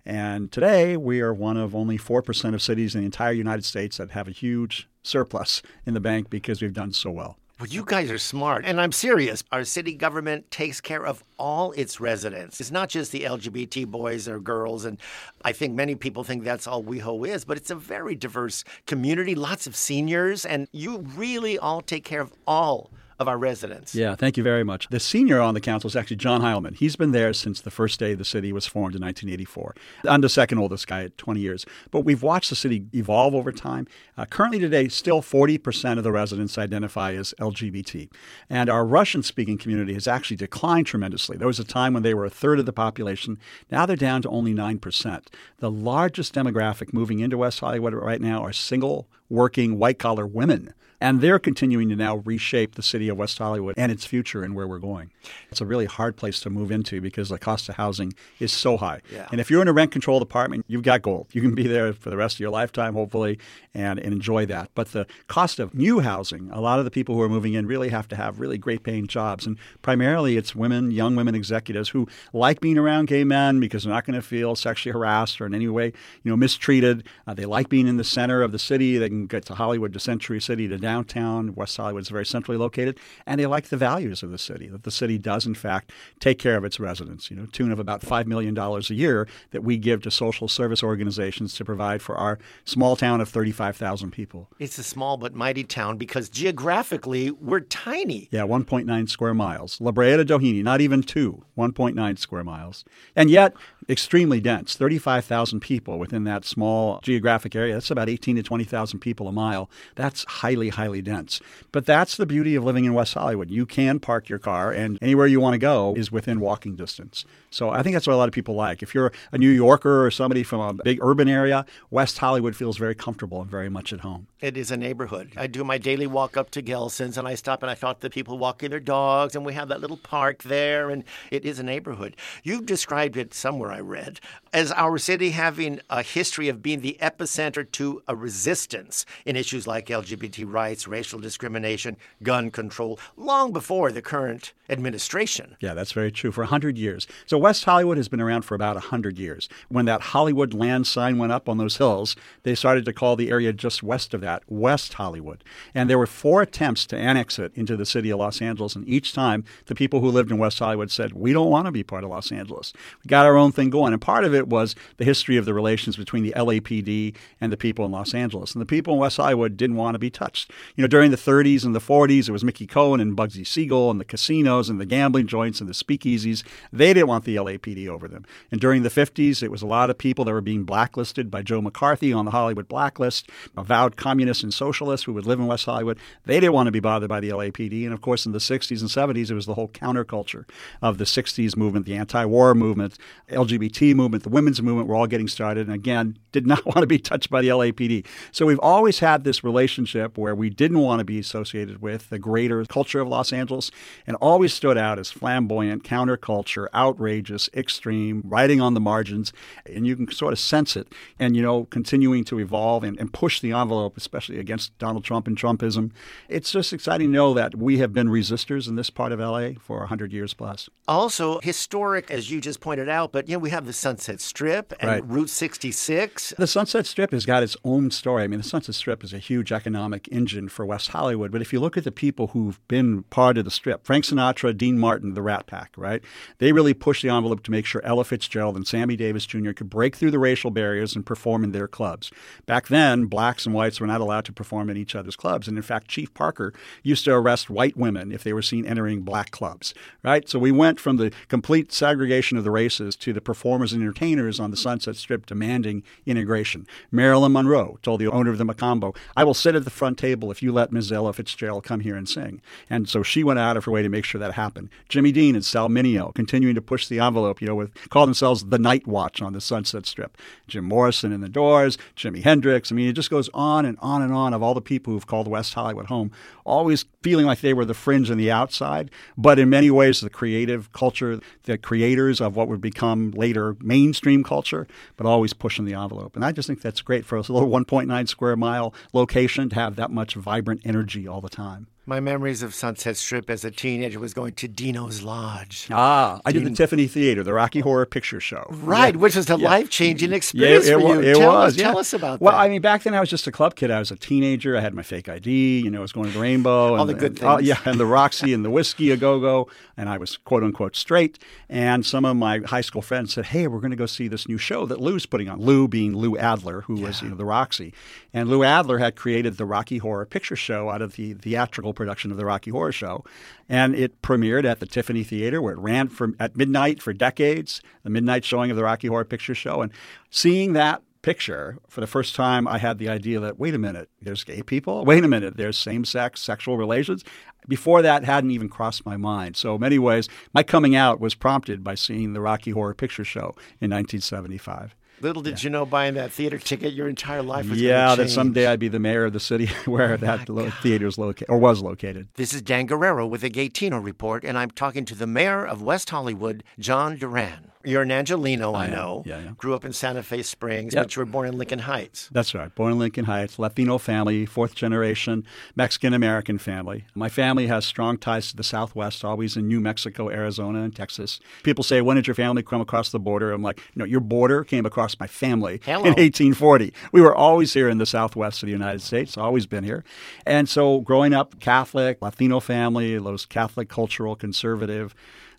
And today, we are one of only 4% of cities in the entire United States that have a huge surplus in the bank because we've done so well. Well, you guys are smart. And I'm serious. Our city government takes care of all its residents. It's not just the LGBT boys or girls. And I think many people think that's all WeHo is, but it's a very diverse community, lots of seniors. And you really all take care of all of our residents. Yeah, thank you very much. The senior on the council is actually John Heilman. He's been there since the first day the city was formed in 1984. I'm the second oldest guy at 20 years. But we've watched the city evolve over time. Uh, currently, today, still 40% of the residents identify as LGBT. And our Russian speaking community has actually declined tremendously. There was a time when they were a third of the population. Now they're down to only 9%. The largest demographic moving into West Hollywood right now are single, working, white collar women. And they're continuing to now reshape the city of West Hollywood and its future and where we're going. It's a really hard place to move into because the cost of housing is so high. Yeah. And if you're in a rent controlled apartment, you've got gold. You can be there for the rest of your lifetime, hopefully, and, and enjoy that. But the cost of new housing, a lot of the people who are moving in really have to have really great paying jobs. And primarily it's women, young women executives who like being around gay men because they're not going to feel sexually harassed or in any way, you know, mistreated. Uh, they like being in the center of the city. They can get to Hollywood, to Century City, to downtown. West Hollywood is very centrally located. And they like the values of the city, that the city does, in fact, take care of its residents, you know, tune of about $5 million a year that we give to social service organizations to provide for our small town of 35,000 people. It's a small but mighty town because geographically we're tiny. Yeah, 1.9 square miles. La Brea to Doheny, not even two, 1.9 square miles. And yet, extremely dense 35,000 people within that small geographic area. That's about 18 to 20,000 people a mile. That's highly, highly dense. But that's the beauty of living in West Hollywood. You can park your car, and anywhere you want to go is within walking distance. So I think that's what a lot of people like. If you're a New Yorker or somebody from a big urban area, West Hollywood feels very comfortable and very much at home. It is a neighborhood. I do my daily walk up to Gelson's and I stop and I talk to people walking their dogs, and we have that little park there, and it is a neighborhood. You've described it somewhere I read as our city having a history of being the epicenter to a resistance in issues like LGBT rights, racial discrimination, gun control, long before the current administration. Yeah, that's very true. For 100 years. So West Hollywood has been around for about 100 years. When that Hollywood land sign went up on those hills, they started to call the area just west of that West Hollywood. And there were four attempts to annex it into the city of Los Angeles. And each time, the people who lived in West Hollywood said, We don't want to be part of Los Angeles. We got our own thing going. And part of it was the history of the relations between the LAPD and the people in Los Angeles. And the people in West Hollywood didn't want to be touched. You know, during the 30s and the 40s, it was Mickey Cohen and Bugsy Siegel and the casinos and the gambling joints and the speakeasies. They didn't want the LAPD over them. And during the 50s, it was a lot of people that were being blacklisted by Joe McCarthy on the Hollywood blacklist, avowed communists and socialists who would live in West Hollywood. They didn't want to be bothered by the LAPD. And of course, in the 60s and 70s, it was the whole counterculture of the 60s movement, the anti war movement, LGBT movement, the women's movement were all getting started. And again, did not (laughs) want to be touched by the LAPD. So we've always had this relationship where we didn't want to be associated with the greater culture of Los Angeles and always stood out as flamboyant, counterculture, outrageous, extreme, writing on the margins. And you can sort of sense it. And, you know, continuing to evolve and, and push the envelope, especially against Donald Trump and Trumpism. It's just exciting to know that we have been resistors in this part of LA for 100 years plus. Also, historic, as you just pointed out, but you know, we have the Sunset Strip and Right. Route 66. The Sunset Strip has got its own story. I mean, the Sunset Strip is a huge economic engine for West Hollywood. But if you look at the people who've been part of the strip, Frank Sinatra, Dean Martin, the Rat Pack, right? They really pushed the envelope to make sure Ella Fitzgerald and Sammy Davis Jr. could break through the racial barriers and perform in their clubs. Back then, blacks and whites were not allowed to perform in each other's clubs. And in fact, Chief Parker used to arrest white women if they were seen entering black clubs, right? So we went from the complete segregation of the races to the performers and entertainers on the Sunset Strip demanding integration. Marilyn Monroe told the owner of the Mocambo, I will sit at the front table if you let Ms. Ella Fitzgerald come here and sing. And so she went out of her way to make sure that happened. Jimmy Dean and Sal Mineo continuing to push the envelope, you know, with call themselves the Night Watch on the Sunset Strip. Jim Morrison and the Doors, Jimi Hendrix. I mean, it just goes on and on and on of all the people who've called West Hollywood home, always feeling like they were the fringe and the outside, but in many ways the creative culture, the creators of what would become later mainstream culture, but always pushing the envelope. And I just think that's great for us, a little (laughs) 1.9 square mile location to have that much vibrant energy all the time. My memories of Sunset Strip as a teenager was going to Dino's Lodge. Ah, I did the Tiffany Theater, the Rocky Horror Picture Show. Right, Yeah. which was a Yeah. life changing Yeah, experience it, for you. it tell was. us, yeah. tell us about well, that. Well, I mean, back then I was just a club kid. I was a teenager. I had my fake ID. You know, I was going to the Rainbow. (laughs) All and, the good and- oh, things. yeah, and the Roxy and the Whisky a Go Go, and I was quote unquote straight. And some of my high school friends said, "Hey, we're going to go see this new show that Lou's putting on." Lou being Lou Adler, who was you know the Roxy, and Lou Adler had created the Rocky Horror Picture Show out of the theatrical production of the Rocky Horror Show, and it premiered at the Tiffany Theater, where it ran from at midnight for decades, the midnight showing of the Rocky Horror Picture Show, and seeing that picture for the first time i had the idea that wait a minute there's gay people? Wait a minute there's same-sex sexual relations? Before that hadn't even crossed my mind. So in many ways my coming out was prompted by seeing the rocky horror picture show in 1975 Little did you know, buying that theater ticket, your entire life was yeah that someday i'd be the mayor of the city (laughs) where oh that lo- theater is located or was located. This is Dan Guerrero with the Gaytino Report, and I'm talking to the mayor of West Hollywood, John Duran. You're an Angeleno, I, I know. Yeah, yeah. Grew up in Santa Fe Springs, Yep. but you were born in Lincoln Heights. That's right. Born in Lincoln Heights, Latino family, fourth generation Mexican American family. My family has strong ties to the Southwest, always in New Mexico, Arizona, and Texas. People say, When did your family come across the border? I'm like, No, your border came across my family Hello. in 1840. We were always here in the Southwest of the United States, always been here. And so growing up Catholic, Latino family, those Catholic cultural conservative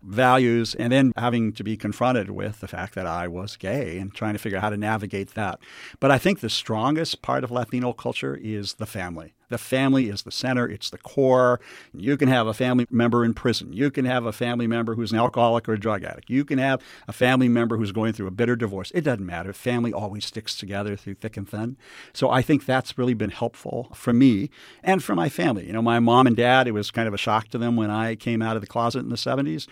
values, and then having to be confronted with the fact that I was gay and trying to figure out how to navigate that. But I think the strongest part of Latino culture is the family. The family is the center, it's the core. You can have a family member in prison. You can have a family member who's an alcoholic or a drug addict. You can have a family member who's going through a bitter divorce. It doesn't matter. Family always sticks together through thick and thin. So I think that's really been helpful for me and for my family. You know, my mom and dad, it was kind of a shock to them when I came out of the closet in the 70s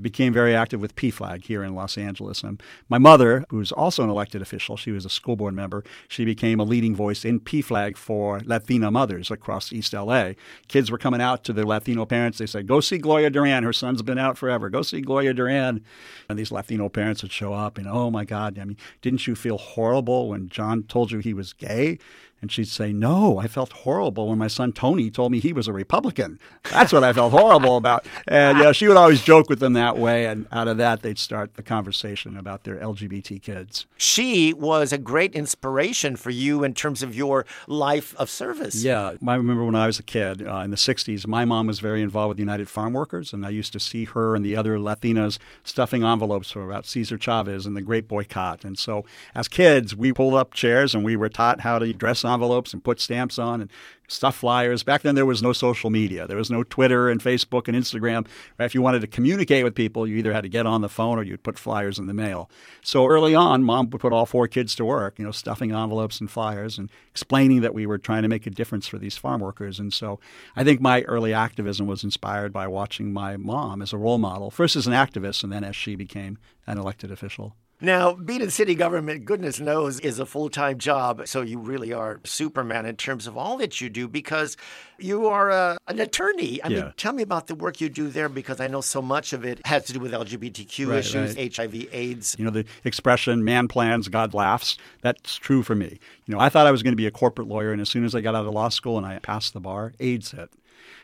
became very active with PFLAG here in Los Angeles. And my mother, who's also an elected official, she was a school board member, she became a leading voice in PFLAG for Latina mothers across East LA. Kids were coming out to their Latino parents. They said, Go see Gloria Duran. Her son's been out forever. Go see Gloria Duran. And these Latino parents would show up and, Oh my God, I mean, didn't you feel horrible when John told you he was gay? And she'd say, No, I felt horrible when my son Tony told me he was a Republican. That's what I felt horrible about. And yeah, she would always joke with them that way. And out of that, they'd start the conversation about their LGBT kids. She was a great inspiration for you in terms of your life of service. Yeah, I remember when I was a kid uh, in the 60s, my mom was very involved with United Farm Workers, and I used to see her and the other Latinas stuffing envelopes for about Cesar Chavez and the Great Boycott. And so as kids, we pulled up chairs and we were taught how to dress envelopes and put stamps on and stuff flyers. Back then, there was no social media. There was no Twitter and Facebook and Instagram. If you wanted to communicate with people, you either had to get on the phone or you'd put flyers in the mail. So early on, mom would put all four kids to work, you know, stuffing envelopes and flyers and explaining that we were trying to make a difference for these farm workers. And so I think my early activism was inspired by watching my mom as a role model, first as an activist and then as she became an elected official. Now, being in city government, goodness knows, is a full time job. So you really are Superman in terms of all that you do because you are a, an attorney. I Yeah. mean, tell me about the work you do there because I know so much of it has to do with LGBTQ Right, issues, right. HIV, AIDS. You know, the expression, man plans, God laughs, that's true for me. You know, I thought I was going to be a corporate lawyer, and as soon as I got out of law school and I passed the bar, AIDS hit.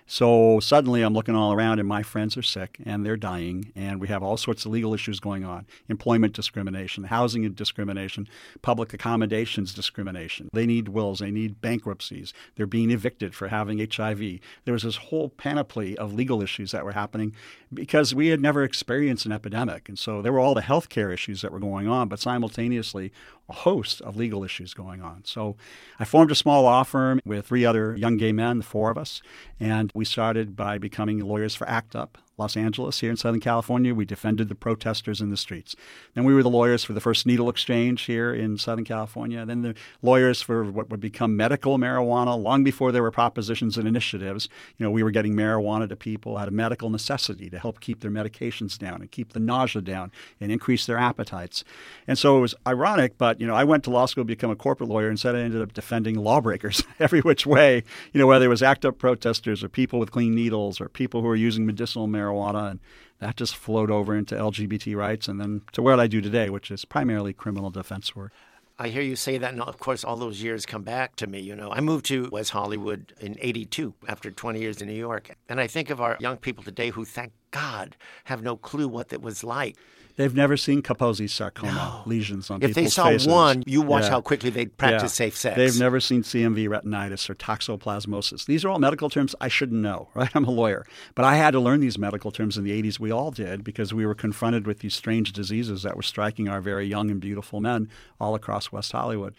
So suddenly I'm looking all around and my friends are sick and they're dying and we have all sorts of legal issues going on. Employment discrimination, housing discrimination, public accommodations discrimination. They need wills, they need bankruptcies. They're being evicted for having HIV. There was this whole panoply of legal issues that were happening because we had never experienced an epidemic. And so there were all the healthcare issues that were going on, but simultaneously a host of legal issues going on. So I formed a small law firm with three other young gay men, the four of us, and we started by becoming lawyers for ACT UP, Los Angeles, here in Southern California. We defended the protesters in the streets. Then we were the lawyers for the first needle exchange here in Southern California. Then the lawyers for what would become medical marijuana long before there were propositions and initiatives. You know, we were getting marijuana to people out of medical necessity to help keep their medications down and keep the nausea down and increase their appetites. And so it was ironic, but, you know, I went to law school to become a corporate lawyer. And instead, I ended up defending lawbreakers (laughs) every which way, you know, whether it was ACT UP protesters or people with clean needles or people who were using medicinal marijuana marijuana, and that just flowed over into LGBT rights and then to what I do today, which is primarily criminal defense work. I hear you say that, and of course, all those years come back to me. You know, I moved to West Hollywood in '82 after 20 years in New York, and I think of our young people today who, thank God, have no clue what it was like. They've never seen Kaposi's sarcoma No. lesions on If they saw faces. one, you watch Yeah. how quickly they'd practice Yeah. safe sex. They've never seen CMV retinitis or toxoplasmosis. These are all medical terms I shouldn't know, (laughs) right? I'm a lawyer. But I had to learn these medical terms in the 80s. We all did because we were confronted with these strange diseases that were striking our very young and beautiful men all across West Hollywood.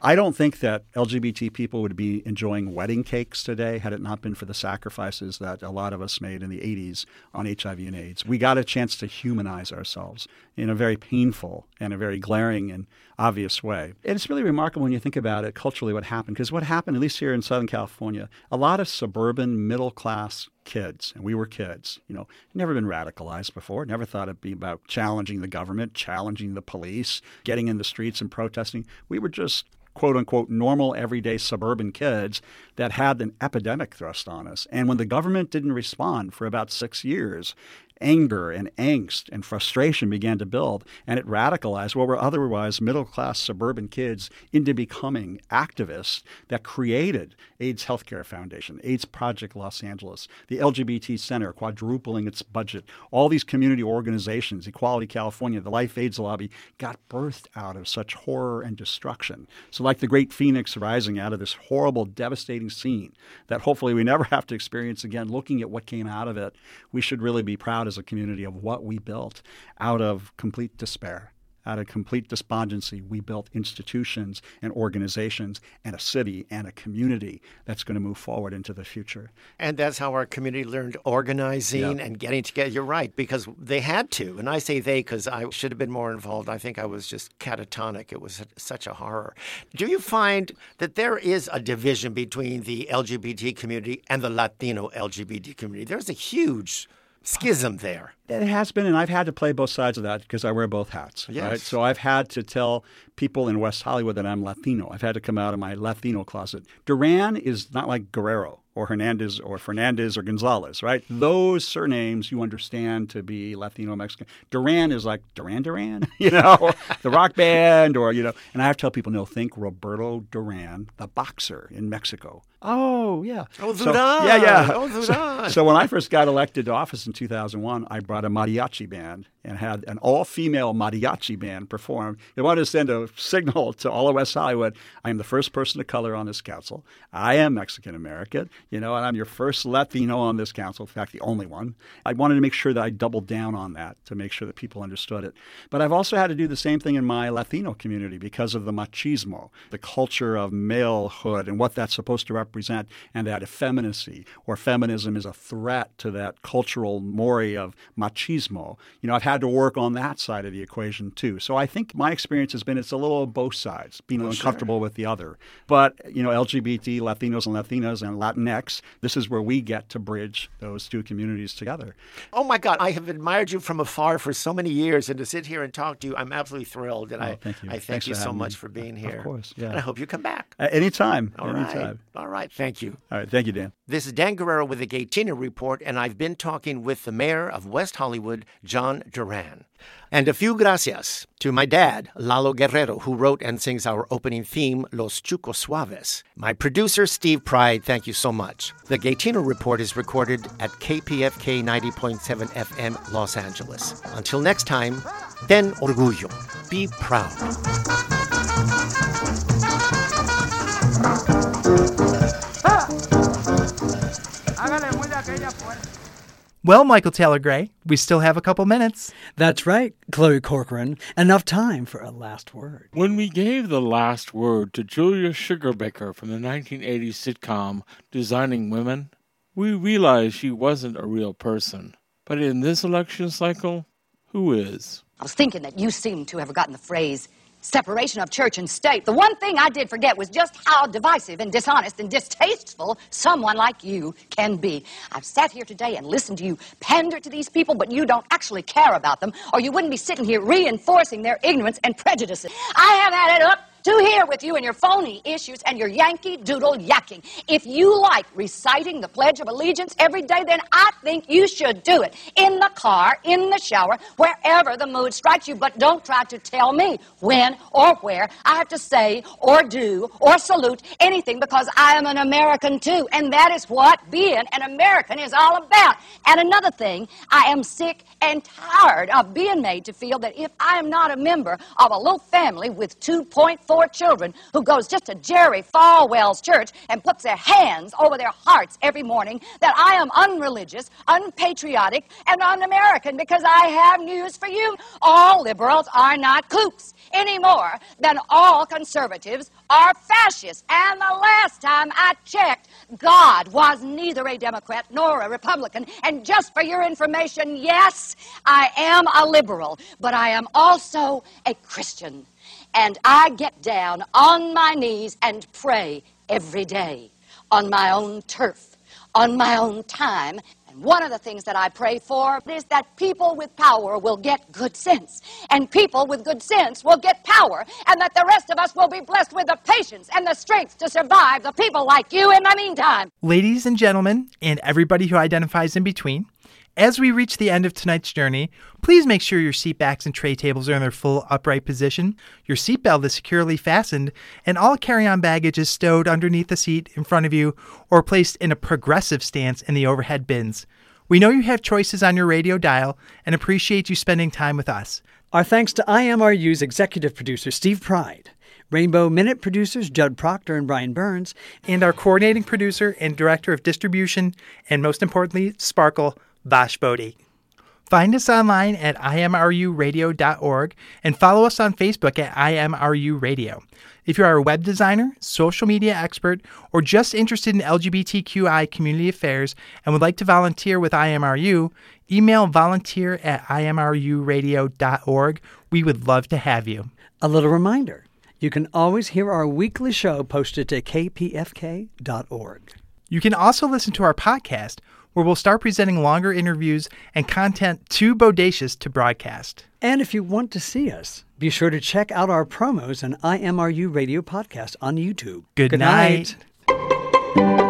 I don't think that LGBT people would be enjoying wedding cakes today had it not been for the sacrifices that a lot of us made in the 80s on HIV and AIDS. We got a chance to humanize ourselves in a very painful and a very glaring and obvious way. And it's really remarkable when you think about it culturally what happened. Because what happened, at least here in Southern California, a lot of suburban middle class kids, and we were kids, you know, never been radicalized before, never thought it'd be about challenging the government, challenging the police, getting in the streets and protesting. We were just quote unquote normal everyday suburban kids that had an epidemic thrust on us. And when the government didn't respond for about six years, anger and angst and frustration began to build, and it radicalized what were otherwise middle class suburban kids into becoming activists that created AIDS Healthcare Foundation, AIDS Project Los Angeles, the LGBT Center, quadrupling its budget. All these community organizations, Equality California, the Life AIDS Lobby, got birthed out of such horror and destruction. So, like the great phoenix rising out of this horrible, devastating scene that hopefully we never (laughs) have to experience again, looking at what came out of it, we should really be proud as a community of what we built out of complete despair. Out of complete despondency, we built institutions and organizations and a city and a community that's going to move forward into the future. And that's how our community learned organizing Yeah. and getting together. You're right, because they had to. And I say they because I should have been more involved. I think I was just catatonic. It was such a horror. Do you find that there is a division between the LGBT community and the Latino LGBT community? There's a huge schism there. It has been, and I've had to play both sides of that because I wear both hats. Yes. Right? So I've had to tell people in West Hollywood that I'm Latino. I've had to come out of my Latino closet. Duran is not like Guerrero or Hernandez or Fernandez or Gonzalez, right? Hmm. Those surnames you understand to be Latino Mexican. Duran is like Duran Duran, (laughs) you know, (laughs) the rock band, or, you know, and I have to tell people, no, think Roberto Duran, the boxer in Mexico. Oh, yeah. Oh, So- Duran. yeah, yeah. Oh, So- Duran. so when I first got elected to office in 2001, I brought a mariachi band and had an all-female mariachi band perform. They wanted to send a signal to all of West Hollywood. I am the first person of color on this council. I am Mexican American, you know, and I'm your first Latino on this council. In fact, the only one. I wanted to make sure that I doubled down on that to make sure that people understood it. But I've also had to do the same thing in my Latino community because of the machismo, the culture of malehood and what that's supposed to represent, and that effeminacy or feminism is a threat to that cultural mores of machismo. You know, I've had to work on that side of the equation too. So I think my experience has been it's a little of both sides, being Oh, sure. uncomfortable with the other. But, you know, LGBT, Latinos and Latinas, and Latinx, this is where we get to bridge those two communities together. Oh my God, I have admired you from afar for so many years, and to sit here and talk to you, I'm absolutely thrilled. And Oh, I, thank you. I thank Thanks you so much me. for being here. Of course, yeah. And I hope you come back. Uh, anytime. All right. anytime. All right. Thank you. All right. Thank you, Dan. This is Dan Guerrero with the Gaytino Report, and I've been talking with the mayor of West Hollywood, John And a few gracias to my dad, Lalo Guerrero, who wrote and sings our opening theme, Los Chucos Suaves. My producer, Steve Pride, thank you so much. The Gaytino Report is recorded at KPFK 90.7 FM, Los Angeles. Until next time, ten orgullo. Be proud. Well, Michael Taylor Gray, we still have a couple minutes. That's right, Chloe Corcoran. Enough time for a last word. When we gave the last word to Julia Sugarbaker from the 1980s sitcom Designing Women, we realized she wasn't a real person. But in this election cycle, who is? I was thinking that you seem to have forgotten the phrase separation of church and state. The one thing I did forget was just how divisive and dishonest and distasteful someone like you can be. I've sat here today and listened to you pander to these people, but you don't actually care about them, or you wouldn't be sitting here reinforcing their ignorance and prejudices. I have had it up to here with you and your phony issues and your Yankee Doodle yakking. If you like reciting the Pledge of Allegiance every day, then I think you should do it. In the car, in the shower, wherever the mood strikes you. But don't try to tell me when or where I have to say or do or salute anything because I am an American too. And that is what being an American is all about. And another thing, I am sick and tired of being made to feel that if I am not a member of a little family with 2.4 children who goes just to Jerry Falwell's church and puts their hands over their hearts every morning, that I am unreligious, unpatriotic, and un-American because I have news for you. All liberals are not kooks any more than all conservatives are fascists. And the last time I checked, God was neither a Democrat nor a Republican. And just for your information, yes, I am a liberal, but I am also a Christian. And I get down on my knees and pray every day on my own turf, on my own time. And one of the things that I pray for is that people with power will get good sense. And people with good sense will get power. And that the rest of us will be blessed with the patience and the strength to survive the people like you in the meantime. Ladies and gentlemen, and everybody who identifies in between, as we reach the end of tonight's journey, please make sure your seat backs and tray tables are in their full upright position, your seatbelt is securely fastened, and all carry on baggage is stowed underneath the seat in front of you or placed in a progressive stance in the overhead bins. We know you have choices on your radio dial and appreciate you spending time with us. Our thanks to IMRU's executive producer, Steve Pride. Rainbow Minute producers Judd Proctor and Brian Burns, and our coordinating producer and director of distribution, and most importantly, Sparkle, Vash Bodhi. Find us online at imruradio.org and follow us on Facebook at IMRU Radio. If you are a web designer, social media expert, or just interested in LGBTQI community affairs and would like to volunteer with IMRU, email volunteer at imruradio.org. We would love to have you. A little reminder you can always hear our weekly show posted to kpfk.org. You can also listen to our podcast where we'll start presenting longer interviews and content too bodacious to broadcast. And if you want to see us, be sure to check out our promos and IMRU Radio podcast on YouTube. Good, Good night. night.